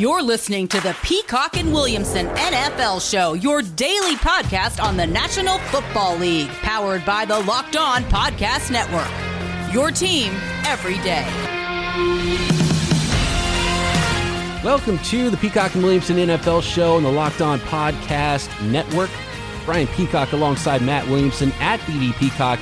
You're listening to the Peacock and Williamson NFL Show, your daily podcast on the National Football League, powered by the Locked On Podcast Network. Your team every day. Welcome to the Peacock and Williamson NFL Show on the Locked On Podcast Network. Brian Peacock alongside Matt Williamson at BD Peacock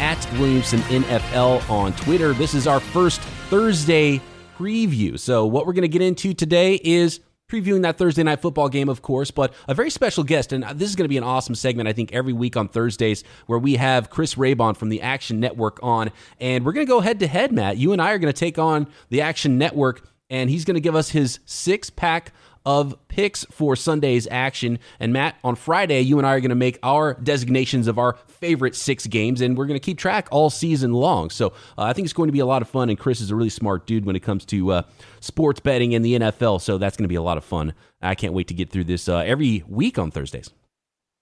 at Williamson NFL on Twitter. This is our first Thursday preview. So, what we're going to get into today is previewing that Thursday night football game, of course, but a very special guest. And this is going to be an awesome segment, I think, every week on Thursdays, where we have Chris Raybon from the Action Network on. And we're going to go head to head, Matt. You and I are going to take on the Action Network, and he's going to give us his six pack of picks for Sunday's action. And Matt, on Friday, you and I are going to make our designations of our favorite six games, and we're going to keep track all season long. So uh, I think it's going to be a lot of fun. And Chris is a really smart dude when it comes to uh, sports betting in the NFL. So that's going to be a lot of fun. I can't wait to get through this uh, every week on Thursdays.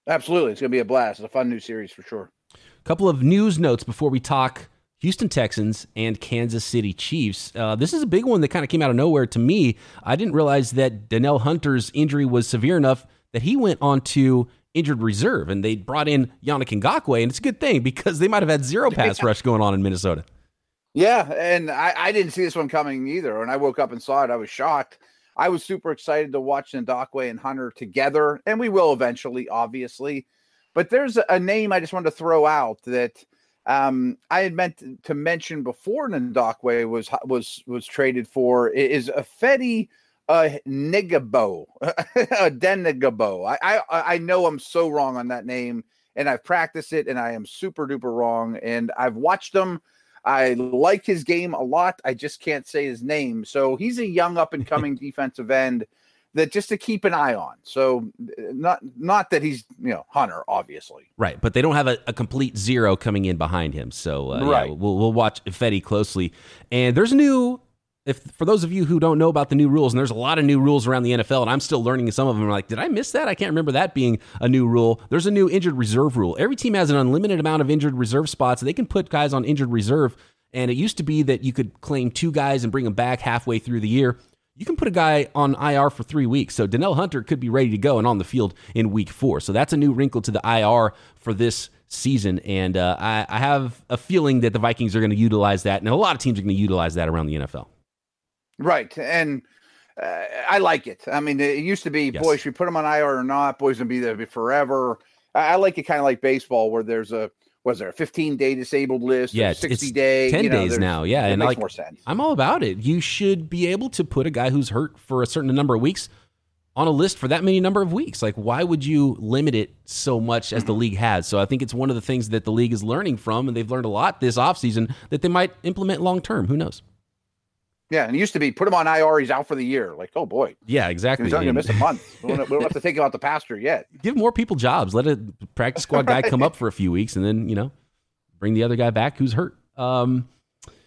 Absolutely. It's going to be a blast. It's a fun new series for sure. A couple of news notes before we talk Houston Texans and Kansas City Chiefs. Uh, this is a big one that kind of came out of nowhere to me. I didn't realize that Danielle Hunter's injury was severe enough that he went on to injured reserve and they brought in Yannick Ngakoue, and it's a good thing because they might have had zero pass rush going on in Minnesota. Yeah, and I, I didn't see this one coming either. When I woke up and saw it, I was shocked. I was super excited to watch Ngakoue and Hunter together, and we will eventually, obviously. But there's a name I just wanted to throw out that – um, I had meant to mention before Ngakoue was was was traded for is a Fetty uh, Nigabo, Denigabo. I, I I know I'm so wrong on that name, and I've practiced it, and I am super duper wrong. And I've watched him. I like his game a lot. I just can't say his name. So he's a young up and coming defensive end that just to keep an eye on. So not not that he's you know Hunter obviously right, but they don't have a, a complete zero coming in behind him. So uh, right, yeah, we'll we'll watch Fetty closely. And there's a new. If for those of you who don't know about the new rules, and there's a lot of new rules around the NFL, and I'm still learning some of them. I'm like, did I miss that? I can't remember that being a new rule. There's a new injured reserve rule. Every team has an unlimited amount of injured reserve spots. They can put guys on injured reserve. And it used to be that you could claim two guys and bring them back halfway through the year you can put a guy on IR for three weeks. So Danielle Hunter could be ready to go and on the field in week four. So that's a new wrinkle to the IR for this season. And uh, I, I, have a feeling that the Vikings are going to utilize that. And a lot of teams are going to utilize that around the NFL. Right. And uh, I like it. I mean, it used to be, yes. boy, should we put them on IR or not? Boys going to be there forever. I, I like it kind of like baseball where there's a, was there a 15 day disabled list? Yeah, 60 day, 10 you know, days now. Yeah, and makes like, more sense. I'm all about it. You should be able to put a guy who's hurt for a certain number of weeks on a list for that many number of weeks. Like, why would you limit it so much as the league has? So I think it's one of the things that the league is learning from, and they've learned a lot this offseason that they might implement long term. Who knows? Yeah, and it used to be put him on IR. He's out for the year. Like, oh boy. Yeah, exactly. He's only gonna miss a month. we don't, have to think about the pastor yet. Give more people jobs. Let a practice squad guy come up for a few weeks, and then you know bring the other guy back who's hurt. Um,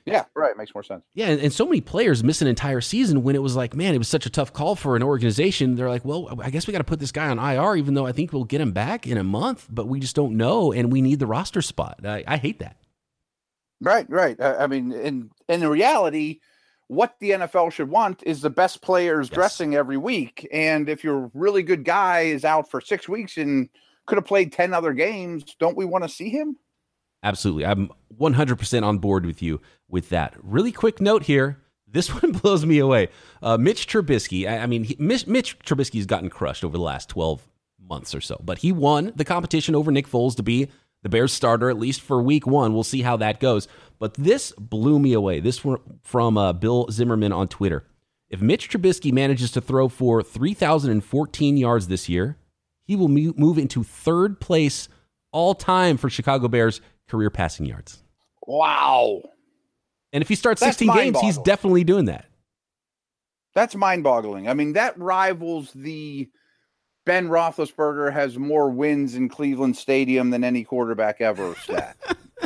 yeah, right. Makes more sense. Yeah, and, and, so many players miss an entire season when it was like, man, it was such a tough call for an organization. They're like, well, I guess we got to put this guy on IR, even though I think we'll get him back in a month, but we just don't know, and we need the roster spot. I, I hate that. Right, right. I, I mean, in in reality, what the NFL should want is the best players yes. dressing every week, and if your really good guy is out for six weeks and could have played ten other games, don't we want to see him? Absolutely. I'm 100% on board with you with that. Really quick note here. This one blows me away. Uh, Mitch Trubisky, I, I mean, he, Mitch, Mitch Trubisky has gotten crushed over the last 12 months or so, but he won the competition over Nick Foles to be the Bears starter, at least for week one. We'll see how that goes. But this blew me away. This from uh, Bill Zimmerman on Twitter. If Mitch Trubisky manages to throw for 3,014 yards this year, he will move into third place all time for Chicago Bears career passing yards. Wow. And if he starts That's 16 games, he's definitely doing that. That's mind boggling. I mean, that rivals the Ben Roethlisberger has more wins in Cleveland Stadium than any quarterback ever stat.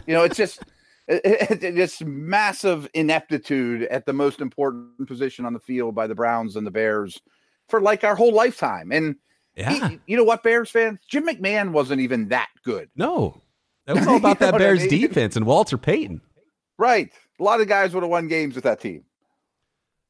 you know, it's just it, it, it's massive ineptitude at the most important position on the field by the Browns and the Bears for like our whole lifetime. And yeah. He, you know what, Bears fans? Jim McMahon wasn't even that good. No, that was all about that Bears I mean? defense and Walter Payton. Right. A lot of guys would have won games with that team.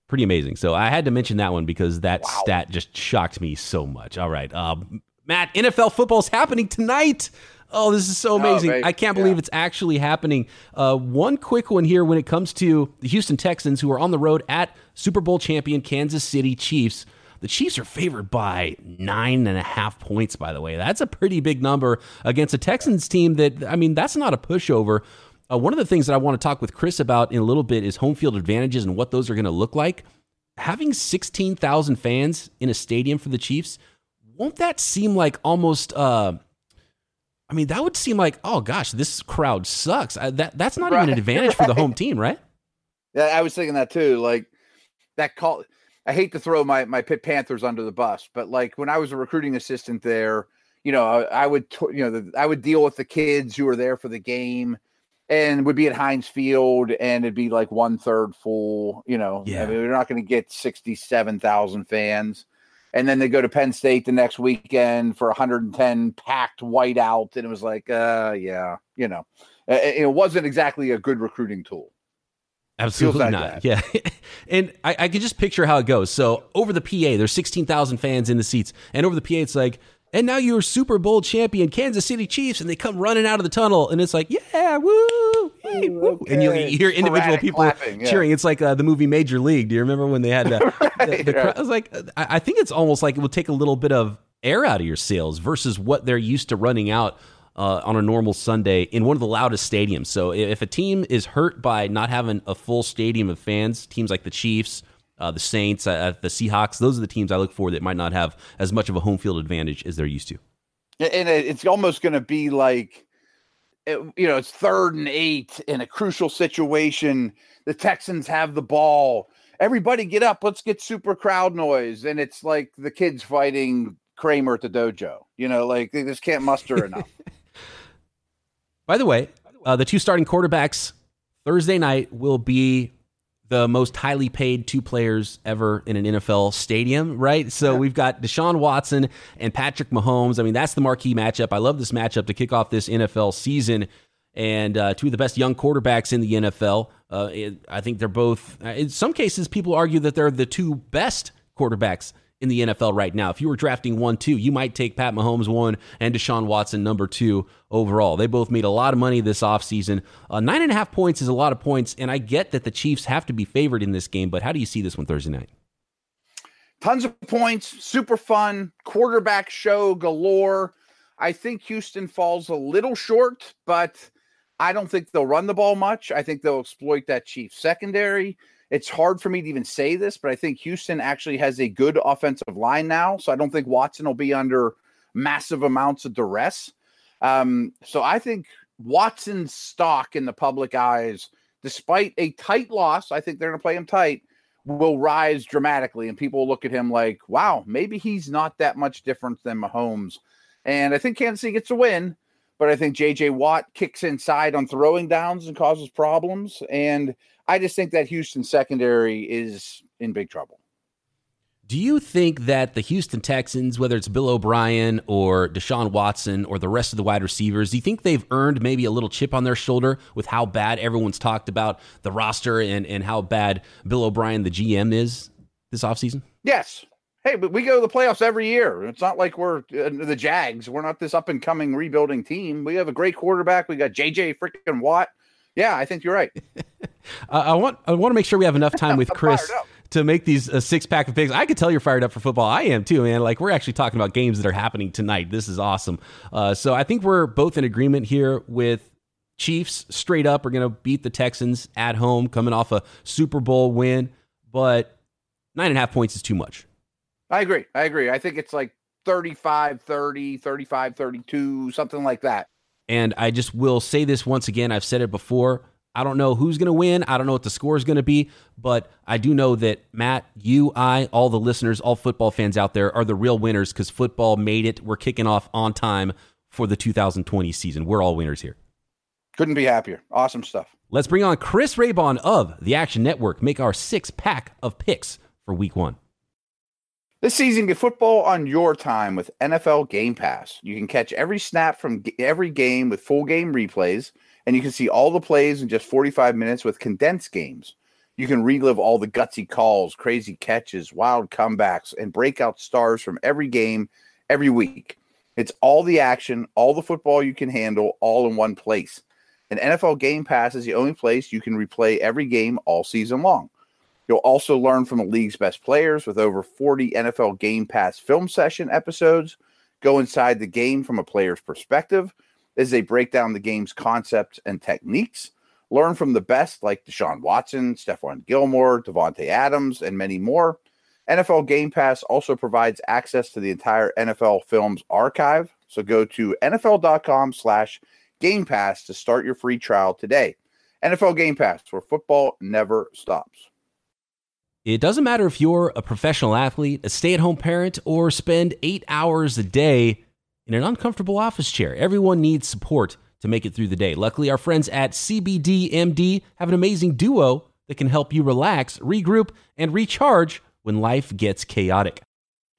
Pretty amazing. So I had to mention that one because that wow. stat just shocked me so much. All right. Um, Matt, NFL football is happening tonight. Oh, this is so oh, amazing. Oh, I can't believe yeah. it's actually happening. Uh, one quick one here when it comes to the Houston Texans, who are on the road at Super Bowl champion Kansas City Chiefs. The Chiefs are favored by nine and a half points, by the way. That's a pretty big number against a Texans team that, I mean, that's not a pushover. Uh, one of the things that I want to talk with Chris about in a little bit is home field advantages and what those are going to look like. Having 16,000 fans in a stadium for the Chiefs, won't that seem like almost uh, I mean, that would seem like, oh gosh, this crowd sucks. I, that that's not right, even an advantage right. for the home team, right? Yeah, I was thinking that too. Like that call. I hate to throw my my Pitt Panthers under the bus, but like when I was a recruiting assistant there, you know, I, I would you know the, I would deal with the kids who were there for the game, and would be at Heinz Field, and it'd be like one third full. You know, yeah. I mean, we're not going to get sixty seven thousand fans and then they go to Penn State the next weekend for 110 packed white whiteout, and it was like, uh, yeah, you know, it, wasn't exactly a good recruiting tool. Absolutely not. Yeah. and I, I can just picture how it goes. So over the PA, there's 16,000 fans in the seats. And over the PA, it's like, and now you're Super Bowl champion Kansas City Chiefs, and they come running out of the tunnel, and it's like, yeah, woo, hey, woo. And you, you, hear individual people clapping, yeah. cheering. It's like uh, the movie Major League. Do you remember when they had that? right, the, the right. I was like, I, I think it's almost like it will take a little bit of air out of your sails versus what they're used to running out uh, on a normal Sunday in one of the loudest stadiums. So if a team is hurt by not having a full stadium of fans, teams like the Chiefs uh, the Saints, uh, the Seahawks. Those are the teams I look for that might not have as much of a home field advantage as they're used to. And it's almost going to be like, you know, it's third and eight in a crucial situation. The Texans have the ball. Everybody get up. Let's get super crowd noise. And it's like the kids fighting Kramer at the dojo. You know, like they just can't muster enough. By the way, uh, the two starting quarterbacks Thursday night will be the most highly paid two players ever in an NFL stadium, right? So yeah. we've got Deshaun Watson and Patrick Mahomes. I mean, that's the marquee matchup. I love this matchup to kick off this NFL season. And uh, two of the best young quarterbacks in the NFL. Uh, it, I think they're both, uh, in some cases, people argue that they're the two best quarterbacks in the NFL right now. If you were drafting one, two, you might take Pat Mahomes one and Deshaun Watson number two overall. They both made a lot of money this offseason. Uh, nine and a half points is a lot of points, and I get that the Chiefs have to be favored in this game, but how do you see this one Thursday night? Tons of points, super fun, quarterback show galore. I think Houston falls a little short, but I don't think they'll run the ball much. I think they'll exploit that Chiefs secondary it's hard for me to even say this, but I think Houston actually has a good offensive line now. So I don't think Watson will be under massive amounts of duress. Um, so I think Watson's stock in the public eyes, despite a tight loss, I think they're going to play him tight, will rise dramatically. And people will look at him like, wow, maybe he's not that much different than Mahomes. And I think Kansas City gets a win, but I think JJ Watt kicks inside on throwing downs and causes problems. And I just think that Houston secondary is in big trouble. Do you think that the Houston Texans, whether it's Bill O'Brien or Deshaun Watson or the rest of the wide receivers, do you think they've earned maybe a little chip on their shoulder with how bad everyone's talked about the roster and, and how bad Bill O'Brien, the GM, is this offseason? Yes. Hey, but we go to the playoffs every year. It's not like we're uh, the Jags. We're not this up and coming rebuilding team. We have a great quarterback. We got JJ freaking Watt. Yeah, I think you're right. uh, I want I want to make sure we have enough time with Chris to make these uh, six pack of pigs. I could tell you're fired up for football. I am too, man. Like we're actually talking about games that are happening tonight. This is awesome. Uh, so I think we're both in agreement here with Chiefs straight up are going to beat the Texans at home, coming off a Super Bowl win. But nine and a half points is too much. I agree. I agree. I think it's like 35 30, 35 32, something like that. And I just will say this once again. I've said it before. I don't know who's going to win. I don't know what the score is going to be, but I do know that Matt, you, I, all the listeners, all football fans out there are the real winners because football made it. We're kicking off on time for the 2020 season. We're all winners here. Couldn't be happier. Awesome stuff. Let's bring on Chris Raybon of the Action Network. Make our six pack of picks for week one. This season, get football on your time with NFL Game Pass. You can catch every snap from every game with full game replays, and you can see all the plays in just 45 minutes with condensed games. You can relive all the gutsy calls, crazy catches, wild comebacks, and breakout stars from every game every week. It's all the action, all the football you can handle, all in one place. And NFL Game Pass is the only place you can replay every game all season long. You'll also learn from the league's best players with over 40 NFL Game Pass film session episodes. Go inside the game from a player's perspective as they break down the game's concepts and techniques. Learn from the best like Deshaun Watson, Stephon Gilmore, Davante Adams, and many more. NFL Game Pass also provides access to the entire NFL Films archive. So go to NFL.com slash Game Pass to start your free trial today. NFL Game Pass, where football never stops. It doesn't matter if you're a professional athlete, a stay at home parent, or spend eight hours a day in an uncomfortable office chair. Everyone needs support to make it through the day. Luckily, our friends at CBDMD have an amazing duo that can help you relax, regroup, and recharge when life gets chaotic.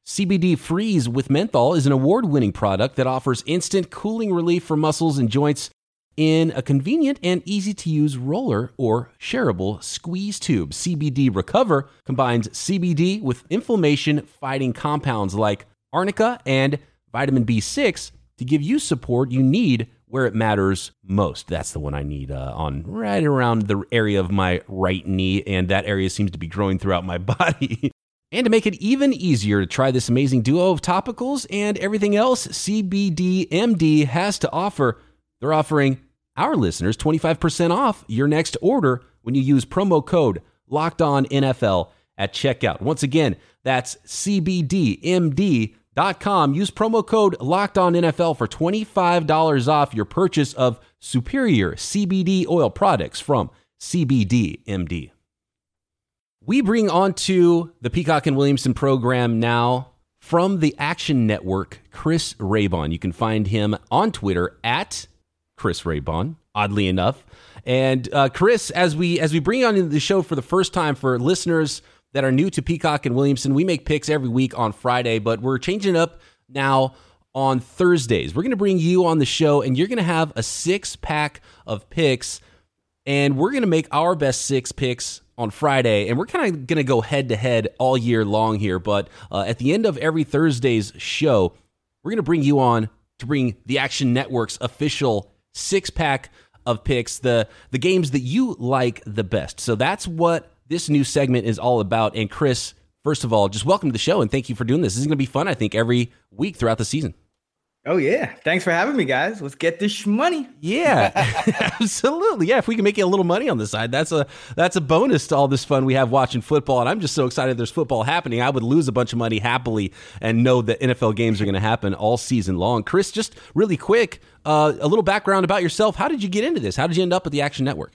CBD Freeze with Menthol is an award winning product that offers instant cooling relief for muscles and joints in a convenient and easy to use roller or shareable squeeze tube. CBD Recover combines CBD with inflammation fighting compounds like arnica and vitamin B6 to give you support you need where it matters most. That's the one I need uh, on right around the area of my right knee, and that area seems to be growing throughout my body. and to make it even easier to try this amazing duo of topicals and everything else CBDMD has to offer, they're offering our listeners 25% off your next order when you use promo code locked on NFL at checkout. Once again, that's CBDMD.com. Use promo code locked on NFL for $25 off your purchase of superior CBD oil products from CBDMD. We bring onto the Peacock and Williamson program now from the Action Network, Chris Raybon. You can find him on Twitter at Chris Raybon, oddly enough. And uh, Chris, as we as we bring on the show for the first time for listeners that are new to Peacock and Williamson, we make picks every week on Friday, but we're changing up now on Thursdays. We're going to bring you on the show, and you're going to have a six pack of picks, and we're going to make our best six picks on Friday, and we're kind of going to go head to head all year long here. But uh, at the end of every Thursday's show, we're going to bring you on to bring the Action Network's official six pack of picks, the the games that you like the best. So that's what this new segment is all about. And Chris, first of all, just welcome to the show and thank you for doing this. This is going to be fun, I think, every week throughout the season. Oh yeah, thanks for having me, guys. Let's get this money. Yeah, absolutely. Yeah, if we can make you a little money on the side, that's a that's a bonus to all this fun we have watching football. And I'm just so excited there's football happening. I would lose a bunch of money happily and know that NFL games are going to happen all season long. Chris, just really quick, uh, a little background about yourself. How did you get into this? How did you end up at the Action Network?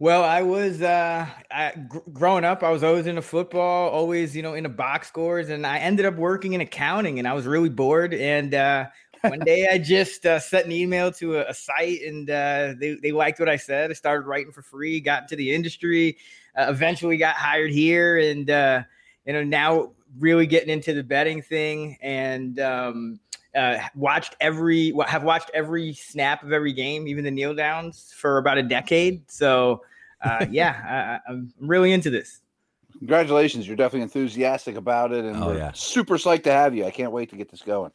Well, I was uh, I, gr- growing up. I was always into football, always you know into box scores, and I ended up working in accounting, and I was really bored. And uh, one day, I just uh, sent an email to a, a site, and uh, they they liked what I said. I started writing for free, got into the industry, uh, eventually got hired here, and uh, you know now really getting into the betting thing, and um, uh, watched every what have watched every snap of every game, even the kneel downs for about a decade. So uh, yeah, I, I'm really into this. Congratulations! You're definitely enthusiastic about it, and oh, yeah. super psyched to have you. I can't wait to get this going.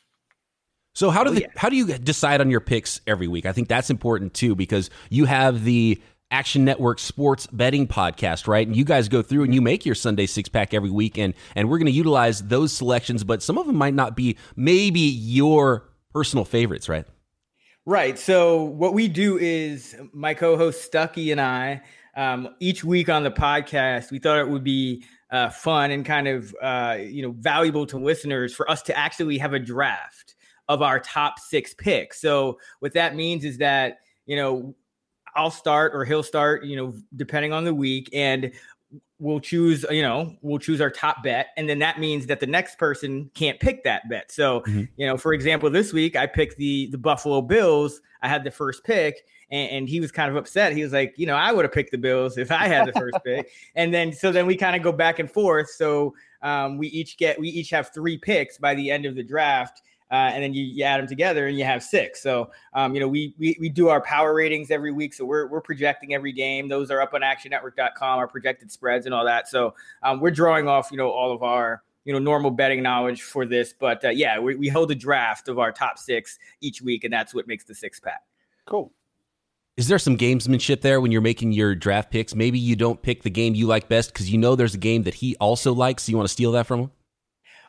So how do oh, the, yeah. how do you decide on your picks every week? I think that's important too because you have the Action Network Sports Betting Podcast, right? And you guys go through and you make your Sunday six pack every week, and and we're going to utilize those selections, but some of them might not be maybe your personal favorites, right? Right. So what we do is my co-host Stuckey and I um, each week on the podcast, we thought it would be uh, fun and kind of uh, you know valuable to listeners for us to actually have a draft of our top six picks. So what that means is that you know I'll start or he'll start, you know, depending on the week, and we'll choose, you know, we'll choose our top bet, and then that means that the next person can't pick that bet. So, mm-hmm. you know, for example, this week I picked the the Buffalo Bills. I had the first pick, and, and he was kind of upset. He was like, you know, I would have picked the Bills if I had the first pick. And then so then we kind of go back and forth. So um, we each get we each have three picks by the end of the draft. Uh, and then you, you, add them together and you have six. So, um, you know, we, we we do our power ratings every week, so we're we're projecting every game. Those are up on ActionNetwork.com, our projected spreads and all that. So, um, we're drawing off, you know, all of our you know normal betting knowledge for this. But uh, yeah, we, we hold a draft of our top six each week, and that's what makes the six pack. Cool. Is there some gamesmanship there when you're making your draft picks? Maybe you don't pick the game you like best because you know there's a game that he also likes. So you want to steal that from him?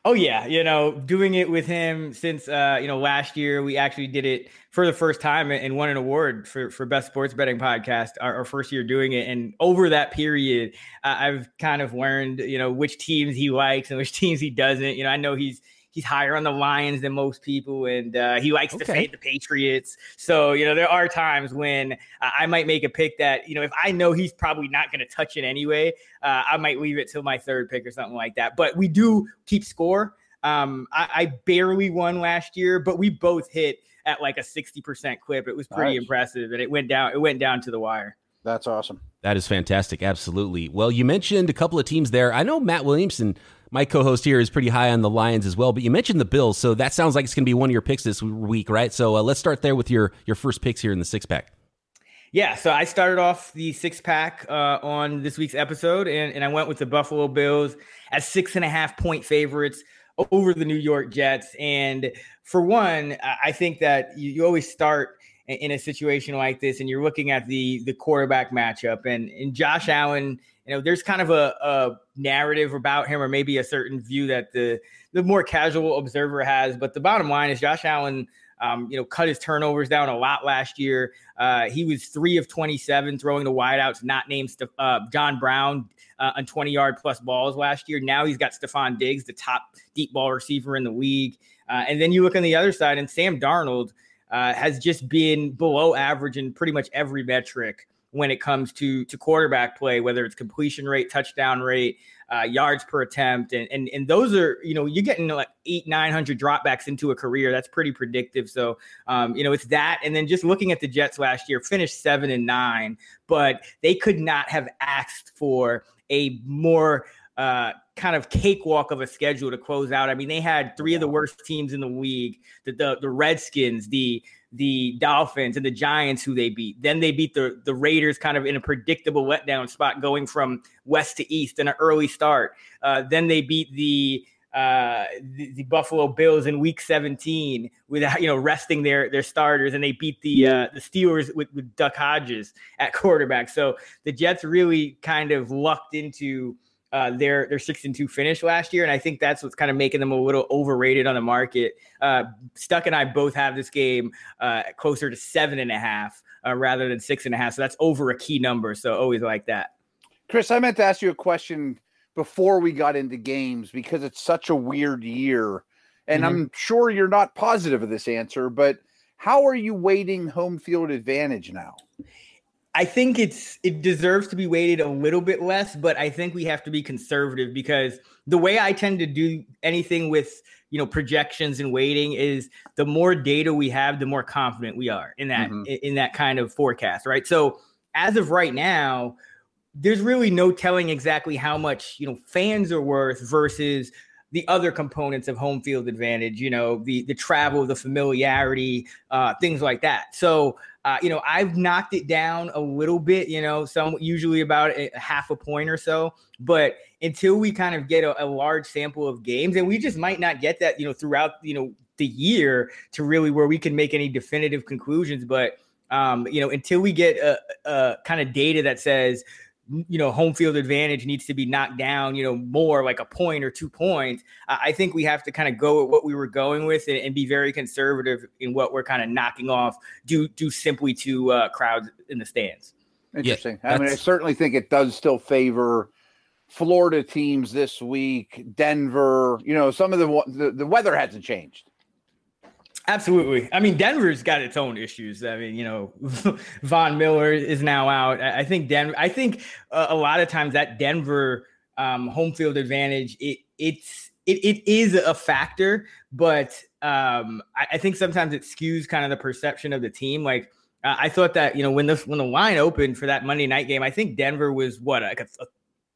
Oh yeah, you know, doing it with him since uh, you know last year, we actually did it for the first time and won an award for for best sports betting podcast. Our, our first year doing it, and over that period, uh, I've kind of learned you know which teams he likes and which teams he doesn't. You know, I know he's he's higher on the Lions than most people, and uh, he likes okay. to fade the Patriots. So you know, there are times when uh, I might make a pick that you know, if I know he's probably not going to touch it anyway, uh, I might leave it till my third pick or something like that. But we do keep score. Um, I, I barely won last year, but we both hit at like a sixty percent clip. It was pretty nice. impressive, and it went down. It went down to the wire. That's awesome. That is fantastic. Absolutely. Well, you mentioned a couple of teams there. I know Matt Williamson my co-host here is pretty high on the Lions as well. But you mentioned the Bills, so that sounds like it's going to be one of your picks this week, right? So uh, let's start there with your your first picks here in the six pack. Yeah, so I started off the six pack uh, on this week's episode, and, and I went with the Buffalo Bills as six and a half point favorites over the New York Jets. And for one, I think that you, you always start in a situation like this, and you're looking at the the quarterback matchup, and and Josh Allen you know, there's kind of a, a narrative about him, or maybe a certain view that the the more casual observer has. But the bottom line is Josh Allen. Um, you know, cut his turnovers down a lot last year. Uh, he was three of 27 throwing the wideouts, not named uh, John Brown uh, on 20 yard plus balls last year. Now he's got Stefon Diggs, the top deep ball receiver in the league. Uh, and then you look on the other side, and Sam Darnold uh, has just been below average in pretty much every metric when it comes to to quarterback play, whether it's completion rate, touchdown rate, uh, yards per attempt, and and and those are you know you're getting like eight nine hundred dropbacks into a career. That's pretty predictive. So um, you know it's that, and then just looking at the Jets last year, finished seven and nine, but they could not have asked for a more uh, kind of cakewalk of a schedule to close out. I mean, they had three of the worst teams in the league: the the, the Redskins, the the Dolphins and the Giants who they beat. Then they beat the the Raiders kind of in a predictable letdown spot going from west to east in an early start. Uh, then they beat the, uh, the, the Buffalo Bills in Week 17 without you know resting their their starters, and they beat the uh, the Steelers with, with Duck Hodges at quarterback. So the Jets really kind of lucked into uh, their their six and two finish last year, and I think that's what's kind of making them a little overrated on the market. Uh, Stuck and I both have this game uh, closer to seven and a half uh, rather than six and a half, so that's over a key number. So always like that. Chris, I meant to ask you a question before we got into games because it's such a weird year, and mm-hmm. I'm sure you're not positive of this answer, but how are you weighting home field advantage now? I think it's it deserves to be weighted a little bit less, but I think we have to be conservative because the way I tend to do anything with you know projections and weighting is the more data we have, the more confident we are in that mm-hmm. in that kind of forecast, right? So as of right now, there's really no telling exactly how much you know fans are worth versus the other components of home field advantage, you know, the the travel, the familiarity, uh, things like that. So, uh, you know, I've knocked it down a little bit, you know, some usually about a, a half a point or so. But until we kind of get a, a large sample of games, and we just might not get that, you know, throughout, you know, the year to really where we can make any definitive conclusions. But um, you know, until we get a, a kind of data that says you know home field advantage needs to be knocked down you know more like a point or two points i think we have to kind of go with what we were going with and, and be very conservative in what we're kind of knocking off due due simply to uh, crowds in the stands. Interesting. yeah, i mean i certainly think it does still favor florida teams this week denver you know some of the the, the weather hasn't changed Absolutely. I mean, Denver's got its own issues. I mean, you know, Von Miller is now out. I think Denver. I think uh, a lot of times that Denver um, home field advantage it it's it, it is a factor, but um, I, I, think sometimes it skews kind of the perception of the team. Like uh, I thought that you know when the when the line opened for that Monday night game, I think Denver was what like a, a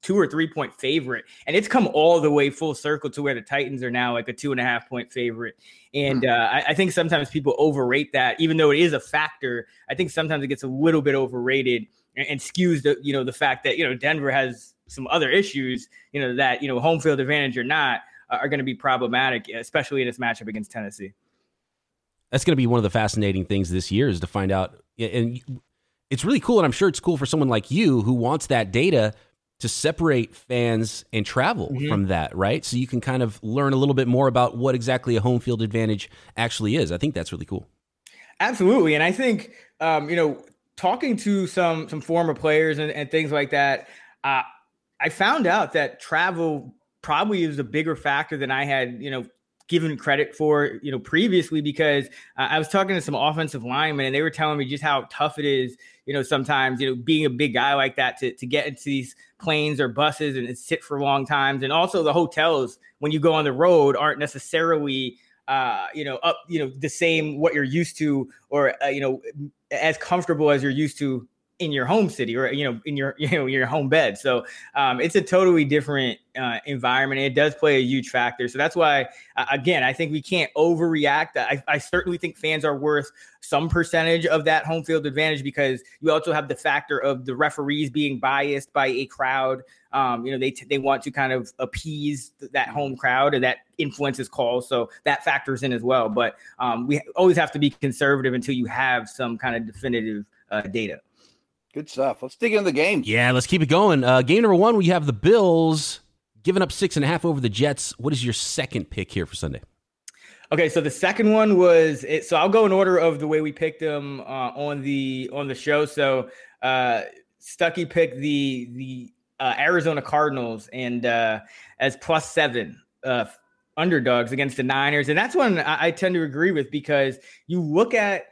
two or three point favorite, and it's come all the way full circle to where the Titans are now like a two and a half point favorite. And hmm. uh, I, I, think sometimes people overrate that, even though it is a factor. I think sometimes it gets a little bit overrated and, and skews the you know the fact that you know Denver has some other issues, you know that you know home field advantage or not uh, are going to be problematic, especially in this matchup against Tennessee. That's going to be one of the fascinating things this year is to find out, and it's really cool, and I'm sure it's cool for someone like you who wants that data to separate fans and travel mm-hmm. from that, right? So you can kind of learn a little bit more about what exactly a home field advantage actually is. I think that's really cool. Absolutely, and I think um, you know, talking to some some former players and, and things like that, uh, I found out that travel probably is a bigger factor than I had, you know, given credit for, you know, previously because uh, I was talking to some offensive linemen and they were telling me just how tough it is, you know, sometimes, you know, being a big guy like that to, to get into these planes or buses and sit for long times. And also the hotels, when you go on the road, aren't necessarily, uh, you know, up, you know, the same what you're used to or, uh, you know, as comfortable as you're used to in your home city or you know in your you know your home bed. So um, it's a totally different uh, environment. It does play a huge factor. So that's why uh, again i think we can't overreact. I, I, certainly think fans are worth some percentage of that home field advantage because you also have the factor of the referees being biased by a crowd. Um, you know they, t- they want to kind of appease that home crowd and that influences calls. So that factors in as well. But um, we always have to be conservative until you have some kind of definitive uh, data Good stuff. Let's dig into the game. Yeah, let's keep it going. Uh, game number one, we have the Bills giving up six and a half over the Jets. What is your second pick here for Sunday? Okay, so the second one was it, so I'll go in order of the way we picked them uh, on the on the show. So uh, Stuckey picked the the uh, Arizona Cardinals and uh, as plus seven uh, underdogs against the Niners, and that's one I, I tend to agree with because you look at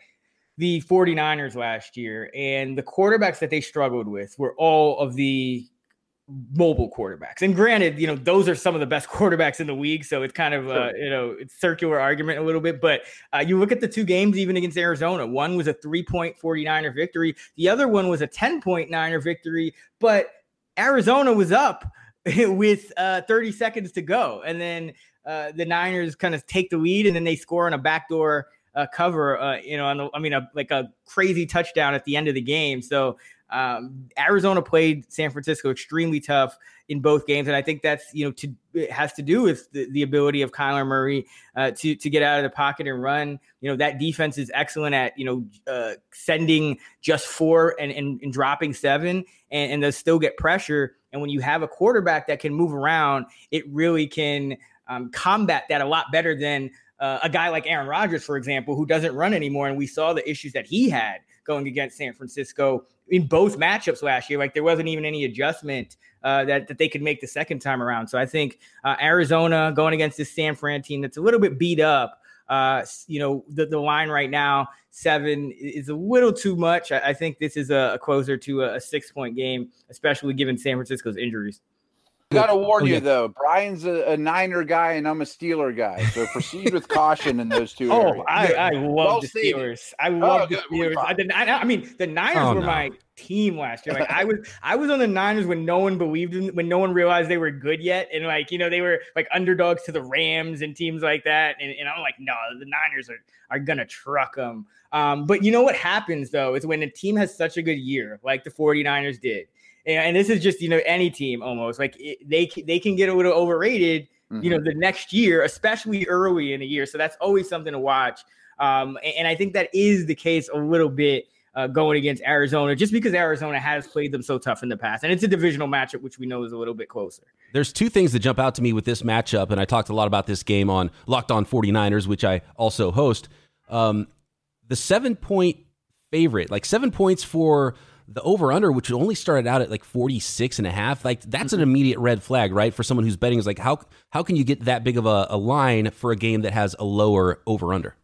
the 49ers last year, and the quarterbacks that they struggled with were all of the mobile quarterbacks. And granted, you know, those are some of the best quarterbacks in the league. So it's kind of, uh, you know, it's circular argument a little bit. But uh, you look at the two games, even against Arizona, one was a three point 49er victory, the other one was a 10 point niner victory. But Arizona was up with uh, 30 seconds to go. And then uh, the Niners kind of take the lead and then they score on a backdoor uh, cover, uh, you know, on the, I mean, a, like a crazy touchdown at the end of the game. So um, Arizona played San Francisco extremely tough in both games, and I think that's you know to it has to do with the, the ability of Kyler Murray uh, to to get out of the pocket and run. You know that defense is excellent at you know uh, sending just four and, and, and dropping seven, and, and they still get pressure. And when you have a quarterback that can move around, it really can um, combat that a lot better than uh, a guy like Aaron Rodgers, for example, who doesn't run anymore, and we saw the issues that he had going against San Francisco in both matchups last year. Like there wasn't even any adjustment uh, that that they could make the second time around. So I think uh, Arizona going against this San Fran team that's a little bit beat up. Uh, you know, the, the line right now, seven is a little too much. I, I think this is a, a closer to a, a six point game, especially given San Francisco's injuries. Got to warn oh, you though, Brian's a, a, Niner guy and I'm a Steeler guy, so proceed with caution in those two. Oh, I, I, love well the Steelers. I oh, love oh, the Steelers. I, I, I, mean, the Niners oh, were no. my team last year. Like I was, I was on the Niners when no one believed in, when no one realized they were good yet, and like you know they were like underdogs to the Rams and teams like that. And, and I'm like, no, the Niners are are gonna truck them. Um, but you know what happens though is when a team has such a good year, like the 49ers did and this is just you know any team almost like it, they they can get a little overrated mm-hmm. you know mm-hmm. the next year especially early in the year so that's always something to watch um, and, and, i think that is the case a little bit uh, going against arizona just because arizona has played them so tough in the past and it's a divisional matchup which we know is a little bit closer there's two things that jump out to me with this matchup and i talked a lot about this game on locked on 49ers which i also host um, the seven point favorite like seven points for the over under, which only started out at like 46 and a half, like that's an mm-hmm. immediate red flag, right? For someone who's betting is like, how, how can you get that big of a, a line for a game that has a lower over under?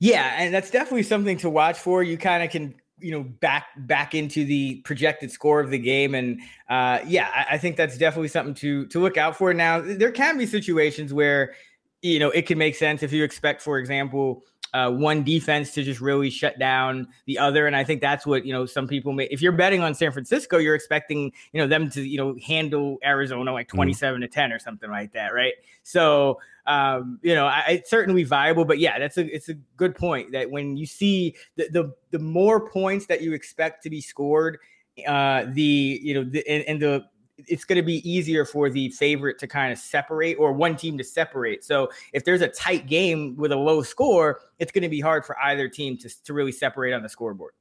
Yeah. And that's definitely something to watch for. You kind of can, you know, back, back into the projected score of the game. And uh, yeah, I, I think that's definitely something to, to look out for. Now, there can be situations where, you know, it can make sense if you expect, for example, uh, one defense to just really shut down the other. And I think that's what, you know, some people may, if you're betting on San Francisco, you're expecting, you know, them to, you know, handle Arizona like mm-hmm. 27 mm-hmm. to 10 or something like that. Right. So, um, you know, I, it's certainly viable, but yeah, that's a, it's a good point that when you see the, the, the more points that you expect to be scored, uh, the, you know, the, and, and the, it's going to be easier for the favorite to kind of separate or one team to separate. So if there's a tight game with a low score, it's going to be hard for either team to, to really separate on the scoreboard.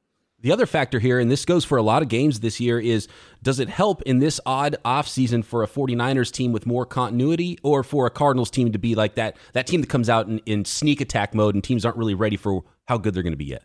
The other factor here, and this goes for a lot of games this year, is does it help in this odd offseason for a 49ers team with more continuity or for a Cardinals team to be like that that team that comes out in, in sneak attack mode and teams aren't really ready for how good they're going to be yet?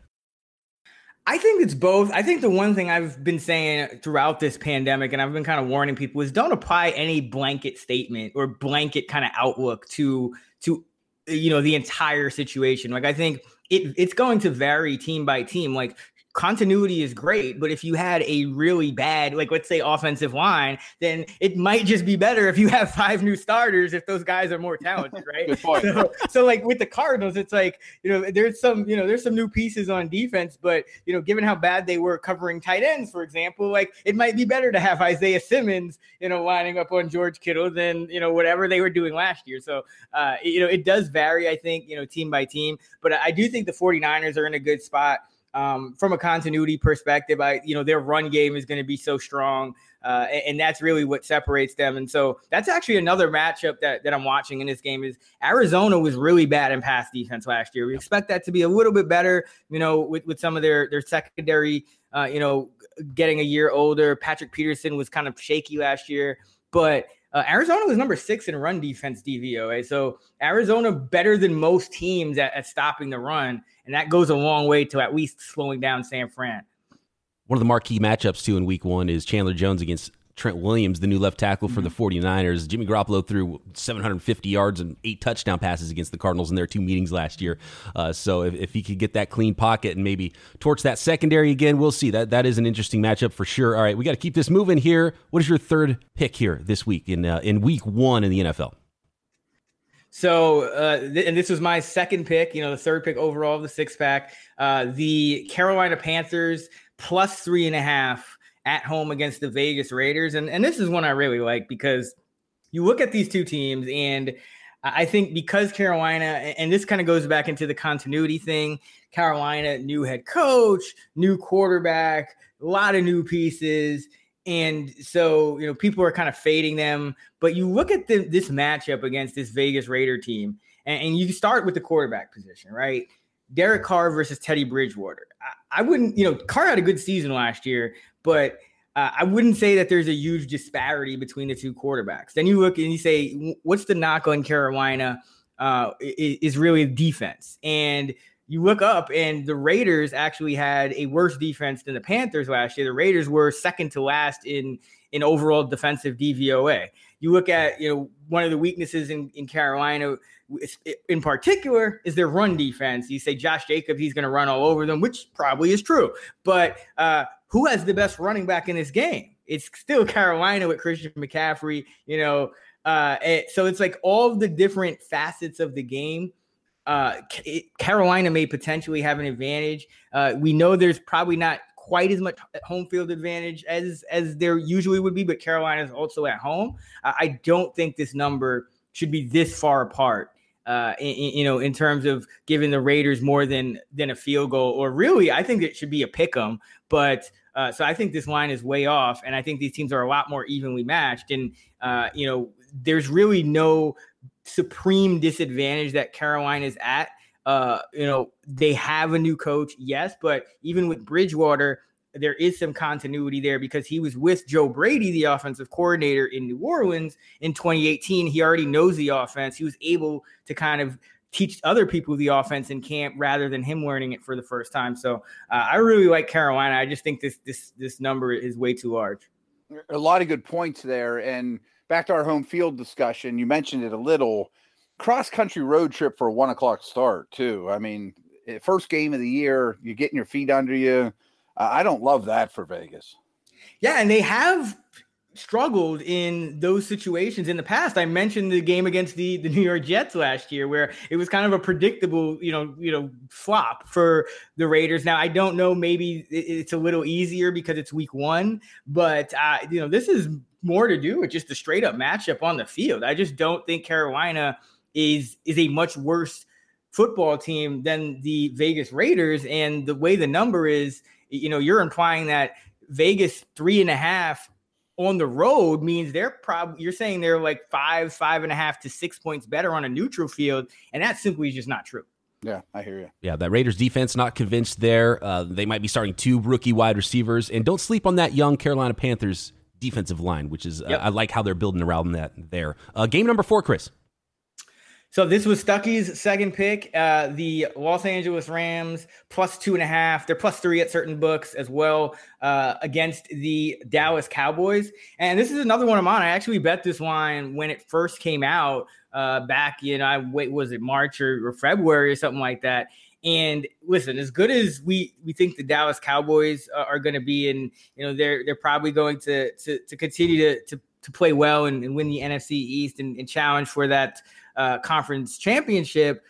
I think it's both. I think the one thing I've been saying throughout this pandemic, and I've been kind of warning people, is don't apply any blanket statement or blanket kind of outlook to to you know the entire situation. Like I think it, it's going to vary team by team. Like continuity is great, but if you had a really bad, like let's say offensive line, then it might just be better if you have five new starters if those guys are more talented, right? so, so, like with the Cardinals, it's like, you know, there's some, you know, there's some new pieces on defense, but you know, given how bad they were covering tight ends, for example, like it might be better to have Isaiah Simmons, you know, lining up on George Kittle than, you know, whatever they were doing last year. So uh, you know, it does vary, I think, you know, team by team, but I do think the 49ers are in a good spot um, from a continuity perspective, I you know their run game is going to be so strong, uh, and, and, that's really what separates them. And so that's actually another matchup that that I'm watching in this game is Arizona was really bad in pass defense last year. We expect that to be a little bit better, you know, with with some of their their secondary, uh, you know, getting a year older. Patrick Peterson was kind of shaky last year, but uh, Arizona was number six in run defense DVOA. So Arizona better than most teams at, at stopping the run. And that goes a long way to at least slowing down San Fran. One of the marquee matchups, too, in week one is Chandler Jones against Trent Williams, the new left tackle for the 49ers. Mm-hmm. Jimmy Garoppolo threw 750 yards and eight touchdown passes against the Cardinals in their two meetings last year. Uh, so if, if he could get that clean pocket and maybe torch that secondary again, we'll see. That That is an interesting matchup for sure. All right, we got to keep this moving here. What is your third pick here this week in, uh, in week one in the NFL? So, uh, th- and this was my second pick, you know, the third pick overall of the six pack. Uh, the Carolina Panthers plus three and a half at home against the Vegas Raiders. And, and this is one I really like because you look at these two teams, and I think because Carolina, and this kind of goes back into the continuity thing Carolina, new head coach, new quarterback, a lot of new pieces. And so, you know, people are kind of fading them. But you look at the, this matchup against this Vegas Raider team, and, and you start with the quarterback position, right? Derek Carr versus Teddy Bridgewater. I, I, wouldn't, you know, Carr had a good season last year, but uh, I wouldn't say that there's a huge disparity between the two quarterbacks. Then you look and you say, what's the knock on Carolina? Uh, is really defense. And you look up, and the Raiders actually had a worse defense than the Panthers last year. The Raiders were second to last in in overall defensive DVOA. You look at, you know, one of the weaknesses in, in Carolina in particular is their run defense. You say Josh Jacob, he's going to run all over them, which probably is true. But uh, who has the best running back in this game? It's still Carolina with Christian McCaffrey, you know. Uh, so it's like all the different facets of the game. Uh, Carolina may potentially have an advantage. Uh, we know there's probably not quite as much home field advantage as as there usually would be, but Carolina is also at home. I don't think this number should be this far apart. Uh, in, you know, in terms of giving the Raiders more than than a field goal, or really, I think it should be a pick 'em. But uh, so I think this line is way off, and I think these teams are a lot more evenly matched. And uh, you know, there's really no supreme disadvantage that Carolina is at uh, you know, they have a new coach, yes, but even with Bridgewater, there is some continuity there because he was with Joe Brady, the offensive coordinator in New Orleans in 2018. He already knows the offense. He was able to kind of teach other people the offense in camp rather than him learning it for the first time. So uh, I really like Carolina. I just think this this this number is way too large. A lot of good points there. And back to our home field discussion, you mentioned it a little cross country road trip for a one o'clock start too. I mean, eh, first game of the year, you're getting your feet under you. Uh, I don't love that for Vegas. Yeah, and they have struggled in those situations in the past. I mentioned the game against the, the New York Jets last year where it was kind of a predictable, you know, you know, flop for the Raiders. Now I don't know, maybe it's a little easier because it's week one, but uh, you know, this is more to do with just the straight up matchup on the field. I just don't think Carolina is is a much worse football team than the Vegas Raiders. And the way the number is, you know, you're implying that Vegas three and a half on the road means they're probably you're saying they're like five, five and a half to six points better on a neutral field, and that simply is just not true. Yeah, I hear you. Yeah, that Raiders defense not convinced there. Uh, they might be starting two rookie wide receivers, and don't sleep on that young Carolina Panthers defensive line, which is yep. uh, I like how they're building around that there. Uh, game number four, Chris. So this was Stuckey's second pick. Uh, the Los Angeles Rams plus two and a half. They're plus three at certain books as well uh, against the Dallas Cowboys. And this is another one of mine. I actually bet this line when it first came out uh, back in I wait was it March or, or February or something like that. And listen, as good as we we think the Dallas Cowboys are, are going to be, and you know they're they're probably going to to, to continue to, to to play well and, and win the NFC East and, and challenge for that uh, conference championship.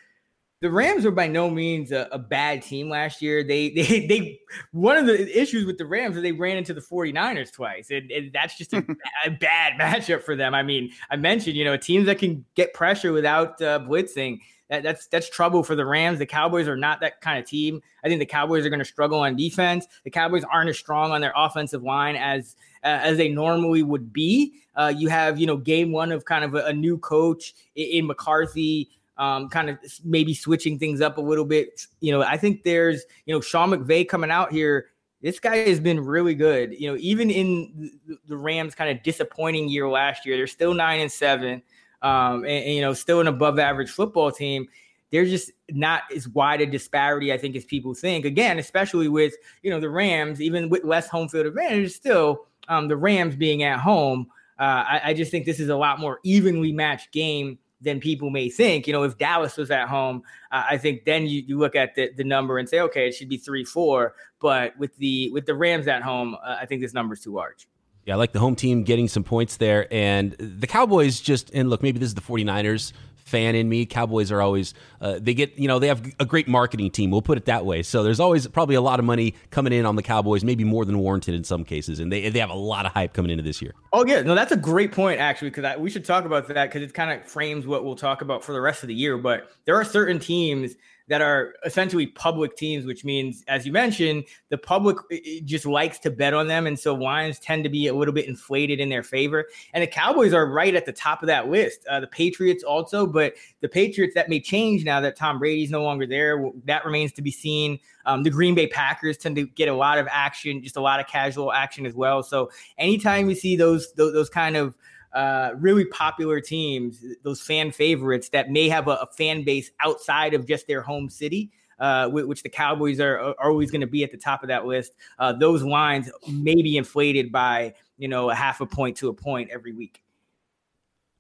The Rams were by no means a, a, bad team last year. They, they, they, one of the issues with the Rams is they ran into the 49ers twice. And, and that's just a, a, bad matchup for them. I mean, I mentioned, you know, teams that can get pressure without uh, blitzing. That, that's that's trouble for the Rams. The Cowboys are not that kind of team. I think the Cowboys are going to struggle on defense. The Cowboys aren't as strong on their offensive line as uh, as they normally would be. Uh, you have, you know, game one of kind of a, a new coach in, in McCarthy, um, kind of maybe switching things up a little bit. You know, I think there's, you know, Sean McVay coming out here. This guy has been really good. You know, even in the, Rams' kind of disappointing year last year, they're still nine and seven, um, and, and you know, still an above average football team They're just not as wide a disparity, I think, as people think. Again, especially with you know the Rams, even with less home field advantage, still um, the Rams being at home. Uh, I, I, just think this is a lot more evenly matched game than people may think. You know, if Dallas was at home, uh, I think then you, you look at the, the number and say, okay, it should be three four. But with the with the Rams at home, uh, I think this number is too large. Yeah, I like the home team getting some points there. And the Cowboys just, and look, maybe this is the 49ers fan in me. Cowboys are always uh, they get you know they have a great marketing team. We'll put it that way. So there's always probably a lot of money coming in on the Cowboys, maybe more than warranted in some cases, and they they have a lot of hype coming into this year. Oh yeah, no, that's a great point actually because we should talk about that because it kind of frames what we'll talk about for the rest of the year. But there are certain teams that are essentially public teams, which means, as you mentioned, the public just likes to bet on them. And so lines tend to be a little bit inflated in their favor. And the Cowboys are right at the top of that list. Uh, the Patriots also, but the Patriots that may change now that Tom Brady's no longer there. That remains to be seen. Um, the Green Bay Packers tend to get a lot of action, just a lot of casual action as well. So anytime you see those, those, those kind of uh, really popular teams, those fan favorites that may have a, a fan base outside of just their home city. Uh, which the Cowboys are, are always going to be at the top of that list. Uh, those lines may be inflated by you know a half a point to a point every week.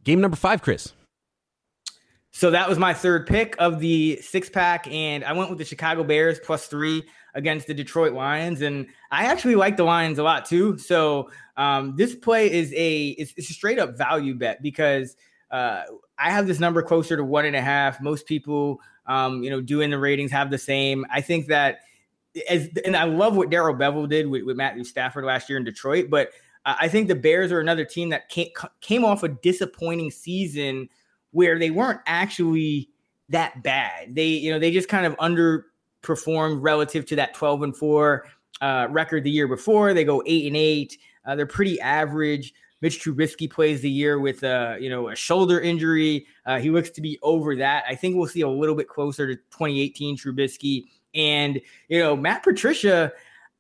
Game number five, Chris. So that was my third pick of the six pack, and I went with the Chicago Bears plus three against the Detroit Lions, and I actually like the Lions a lot too. So um, this play is a it's, it's, a straight up value bet because uh, I have this number closer to one and a half. Most people, um, you know, doing the ratings have the same. I think that as and I love what Darrell Bevell did with, with Matthew Stafford last year in Detroit, but I think the Bears are another team that came, came off a disappointing season where they weren't actually that bad. They, you know, they just kind of under performed relative to that 12 and 4 uh, record the year before. They go 8 and 8. Uh, they're pretty average. Mitch Trubisky plays the year with a you know a shoulder injury. Uh, he looks to be over that. I think we'll see a little bit closer to 2018 Trubisky. And you know Matt Patricia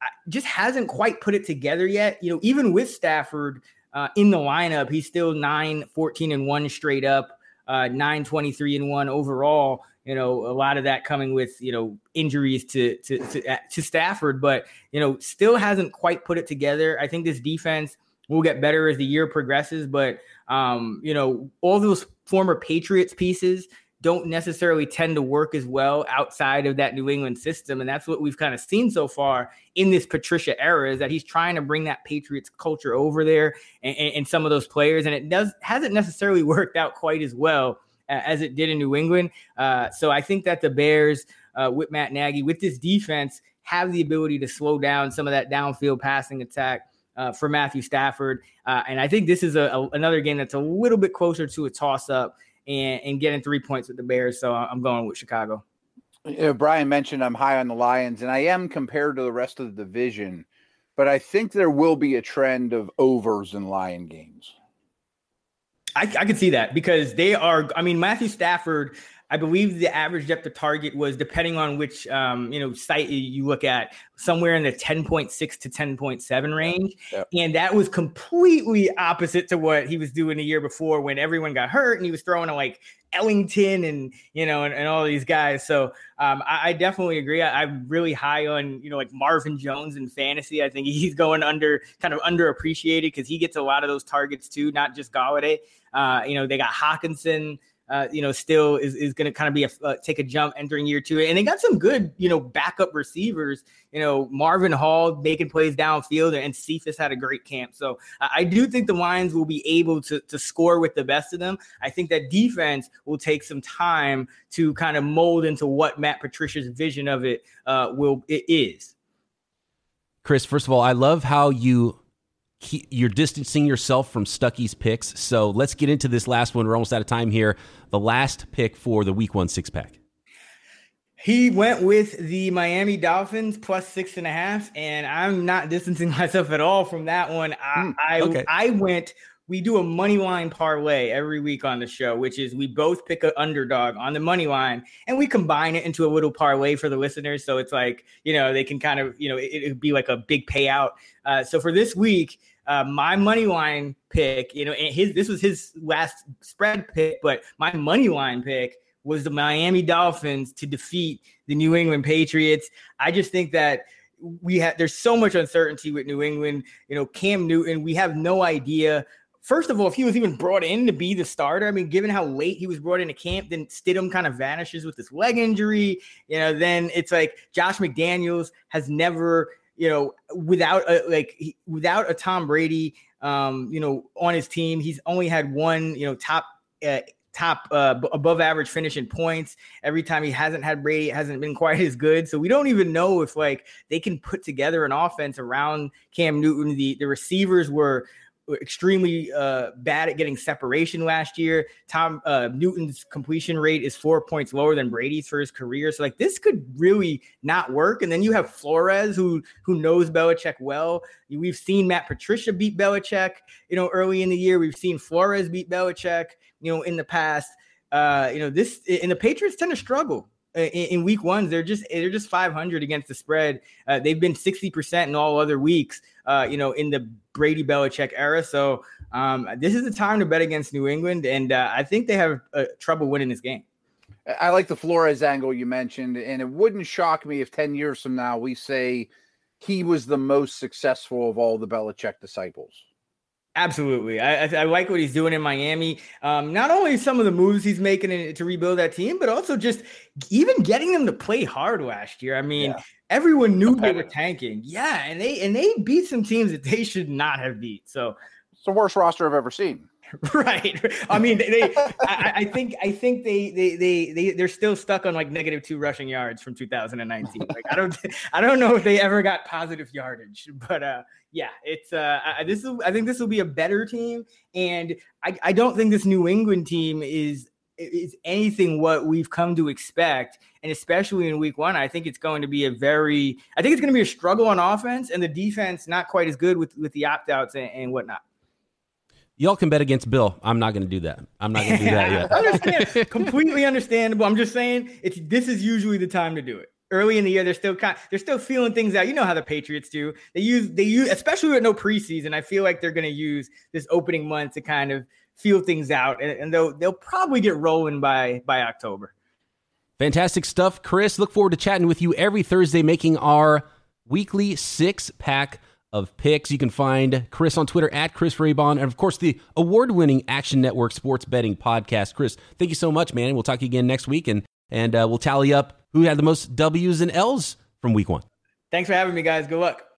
uh, just hasn't quite put it together yet. You know even with Stafford uh, in the lineup, he's still 9, 14 and one straight up, uh, 9, 23 and one overall you know, a lot of that coming with, you know, injuries to, to, to, uh, to Stafford, but, you know, still hasn't quite put it together. I think this defense will get better as the year progresses, but, um, you know, all those former Patriots pieces don't necessarily tend to work as well outside of that New England system. And that's what we've kind of seen so far in this Patricia era is that he's trying to bring that Patriots culture over there and, and, and some of those players. And it does hasn't necessarily worked out quite as well as it did in New England. Uh, so I think that the Bears uh, with Matt Nagy, with this defense, have the ability to slow down some of that downfield passing attack. Uh, for Matthew Stafford, uh, and I think this is a, a, another game that's a little bit closer to a toss-up and, and getting three points with the Bears. So I'm going with Chicago. You know, Brian mentioned I'm high on the Lions, and I am compared to the rest of the division, but I think there will be a trend of overs in Lion games. I, I can see that because they are. I mean, Matthew Stafford. I believe the average depth of target was, depending on which um, you know site you look at, somewhere in the 10.6 to 10.7 range, yep. and that was completely opposite to what he was doing the year before when everyone got hurt and he was throwing to like Ellington and you know and, and all these guys. So um, I, I, definitely agree. I, am really high on you know like Marvin Jones in fantasy. I think he's going under kind of underappreciated because he gets a lot of those targets too, not just Golladay. Uh, you know, they got Hockenson. Uh, you know, still is, is going to kind of be a uh, take a jump entering year two, and they got some good, you know, backup receivers. You know, Marvin Hall making plays downfield, and Cephus had a great camp. So I do think the Lions will be able to to score with the best of them. I think that defense will take some time to kind of mold into what Matt Patricia's vision of it uh, will it is. Chris, first of all, I love how you you're distancing yourself from Stuckey's picks. So let's get into this last one. We're almost out of time here. The last pick for the week one six pack. He went with the Miami Dolphins plus six and a half, and I'm not distancing myself at all from that one. I mm, okay. I, I went. We do a money line parlay every week on the show, which is we both pick an underdog on the money line and we combine it into a little parlay for the listeners. So it's like you know they can kind of you know it, would be like a big payout. Uh, so for this week, uh, my money line pick, you know, and his this was his last spread pick, but my money line pick was the Miami Dolphins to defeat the New England Patriots. I just think that we have there's so much uncertainty with New England. You know, Cam Newton, we have no idea. First of all, if he was even brought in to be the starter, I mean, given how late he was brought into camp, then Stidham kind of vanishes with this leg injury. You know, then it's like Josh McDaniels has never you know, without a, like he, without a Tom Brady, um, you know, on his team, he's only had one, you know, top uh, top uh, b- above average finish in points. Every time he hasn't had Brady, it hasn't been quite as good. So we don't even know if like they can put together an offense around Cam Newton. The the receivers were extremely uh, bad at getting separation last year. Tom uh, Newton's completion rate is four points lower than Brady's for his career. So like this could really not work. And then you have Flores who who knows Belichick well. We've seen Matt Patricia beat Belichick, you know, early in the year. We've seen Flores beat Belichick, you know, in the past. Uh, you know, this and the Patriots tend to struggle in, in, week ones. They're just they're just 500 against the spread. Uh, they've been 60 percent in all other weeks. Uh, you know, in the Brady Belichick era. So um, this is the time to bet against New England, and uh, I think they have uh, trouble winning this game. I like the Flores angle you mentioned, and it wouldn't shock me if 10 years from now we say he was the most successful of all the Belichick disciples. Absolutely. I, I, like what he's doing in Miami. Um, not only some of the moves he's making to rebuild that team, but also just even getting them to play hard last year. I mean, yeah. everyone knew they were tanking. Yeah, and they and they beat some teams that they should not have beat. So it's the worst roster I've ever seen. right. I mean, they. they I, I, think. I think they, they. They. They. They're still stuck on like negative two rushing yards from 2019. Like I don't. I don't know if they ever got positive yardage, but uh, yeah, it's uh, I, this is. I think this will be a better team, and I. I don't think this New England team is is anything what we've come to expect. And especially in week one, I think it's going to be a very, I think it's going to be a struggle on offense and the defense not quite as good with, with the opt outs and, and whatnot. Y'all can bet against Bill. I'm not going to do that. I'm not going to do that yet. Understand, completely understandable. I'm just saying it's this is usually the time to do it. Early in the year, they're still kind, they're still feeling things out. You know how the Patriots do. They use they use especially with no preseason. I feel like they're going to use this opening month to kind of feel things out, and, and they'll they'll probably get rolling by by October. Fantastic stuff, Chris. Look forward to chatting with you every Thursday, making our weekly six pack of picks. You can find Chris on Twitter at Chris Raybon, and of course the award-winning Action Network Sports Betting Podcast. Chris, thank you so much, man. We'll talk again next week, and and uh, we'll tally up who had the most W's and L's from Week One. Thanks for having me, guys. Good luck.